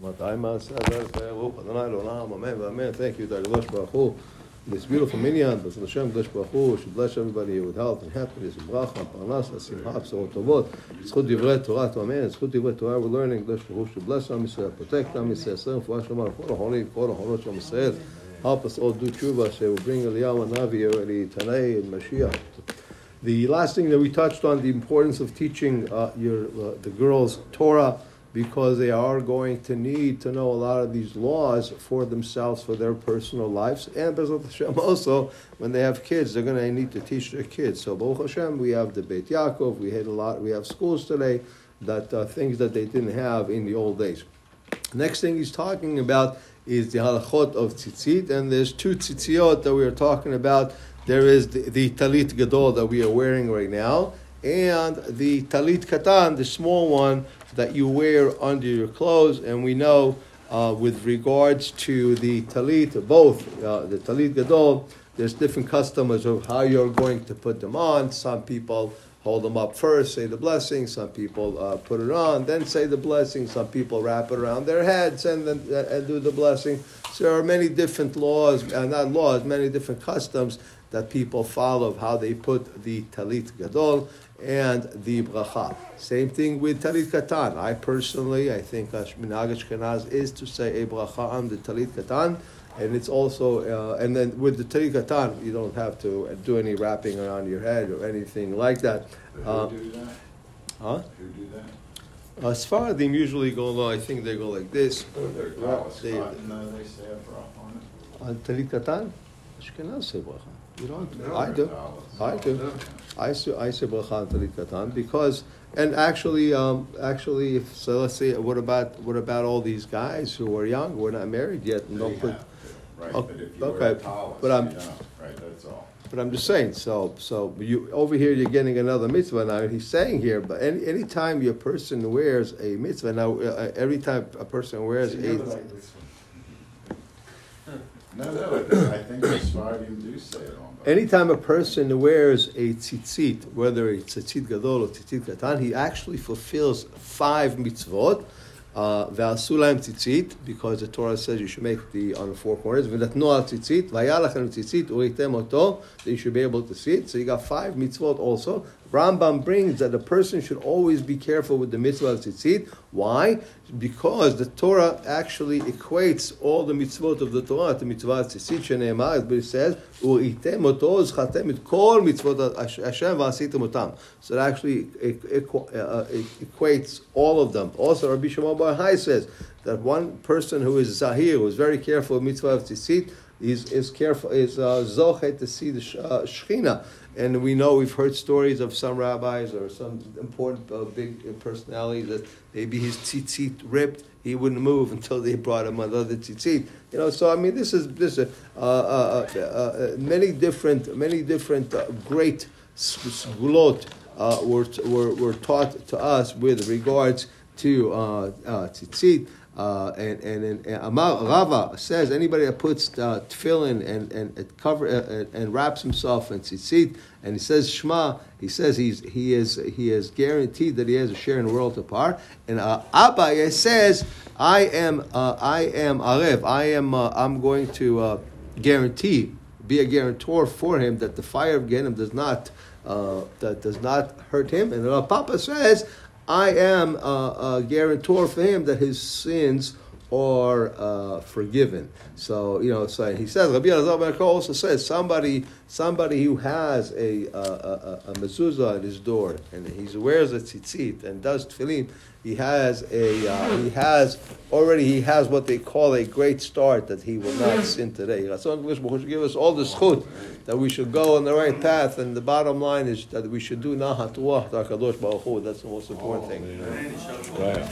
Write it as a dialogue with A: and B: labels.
A: Thank you, Dr. Baruch Hu. This beautiful minyan, but Hashem, Kadosh Baruch should bless everybody with health and happiness and bracha, parnasa, simcha, b'sorot tovot. Zchut divrei Torah to amen. Zchut divrei Torah we're learning. Kadosh Baruch Hu should bless Am Yisrael, protect Am serve for Hashem, for the holy, for the holy Am. Help us all do tshuva, so we'll bring Eliyahu Navi, already Tanei and Mashiach. The last thing that we touched on, the importance of teaching uh, your uh, the girls Torah because they are going to need to know a lot of these laws for themselves, for their personal lives, and B'ezrat Hashem also, when they have kids, they're going to need to teach their kids. So Baruch Hashem, we have the Beit Yaakov, we had a lot, we have schools today that uh, things that they didn't have in the old days. Next thing he's talking about is the halachot of tzitzit, and there's two tzitziot that we are talking about. There is the, the talit gadol that we are wearing right now, and the talit katan, the small one that you wear under your clothes. And we know uh, with regards to the talit, both uh, the talit gadol, there's different customs of how you're going to put them on. Some people hold them up first, say the blessing. Some people uh, put it on, then say the blessing. Some people wrap it around their heads and then uh, and do the blessing. So there are many different laws, uh, not laws, many different customs that people follow how they put the talit gadol and the bracha. Same thing with talit katan. I personally, I think minhag Ashkenaz is to say a bracha on the talit katan, and it's also, uh, and then with the talit katan, you don't have to do any wrapping around your head or anything like that.
B: Uh, who do that?
A: Huh?
B: Who do that?
A: Uh, Sfaradim usually go I think they go like this.
B: They're
A: They-
B: No, they say a bracha on it.
A: On talit katan, Ashkenaz say bracha. You don't?
B: No,
A: I do.
B: talis.
A: I do. I say I say bracha on talit because, and actually, um, actually, if so, let's say, what about what about all these guys who are young, who are not married yet, and
B: They
A: don't put.
B: to, Right,
A: Oh,
B: but if you
A: okay,
B: wear a
A: but I'm-
B: don't, right, that's all.
A: But I'm just saying. So, so you over here, you're getting another mitzvah now. He's saying here, but any any time your person wears a mitzvah now, uh, every time a person wears a
B: No, no, I think the do say it on.
A: Anytime a person wears a tzitzit, whether it's tzitzit gadol or tzitzit katan, he actually fulfills five mitzvot. Uh, Ve'asulam tzitzit, because the Torah says you should make the on the four corners. V'natnu al tzitzit, v'yalachem tzitzit, that you should be able to see it. So you got five mitzvot also. Rambam brings that a person should always be careful with the mitzvah of tzitzit. Why? Because the Torah actually equates all the mitzvot of the Torah to mitzvah of tzitzit sheneemar, but it says, "Uritem oto zchatem et kol mitzvot Hashem v'asitem otam." So it actually equ- uh, equates all of them. Also, Rabbi Shimon Bar Yochai says that one person who is zahir, who is very careful of mitzvah of tzitzit, is is careful is uh, zochet to see the uh. And we know we've heard stories of some rabbis or some important uh, big personalities that maybe his tzitzit ripped, he wouldn't move until they brought him another tzitzit. You know, so I mean, this is this is uh, uh, uh, uh, many different many different uh, great sgulot uh, were, were were taught to us with regards to uh, uh, tzitzit. Uh, and and, and, and Amar Rava says anybody that puts uh, tefillin and and, and cover uh, and wraps himself in tzitzit and he says Shema, he says he's he is he is guaranteed that he has a share in the world to apart. And uh, Abaye says I am uh, I am Arev, I am uh, I'm going to uh, guarantee be a guarantor for him that the fire of Gehenna does not that does not hurt him. And Papa says I am a, a guarantor for him that his sins are uh, forgiven. So you know, so he says Rabbi Elazar also says somebody somebody who has a a, a, a mezuzah at his door and he wears a tzitzit and does tefillin, he has a uh, he has already he has what they call a great start that he will not sin today. Ratzon Kadosh Baruch should give us all the zchut that we should go on the right path, and the bottom line is that we should do nahat ruach Kadosh Baruch Hu. That's the most important thing.
C: Right.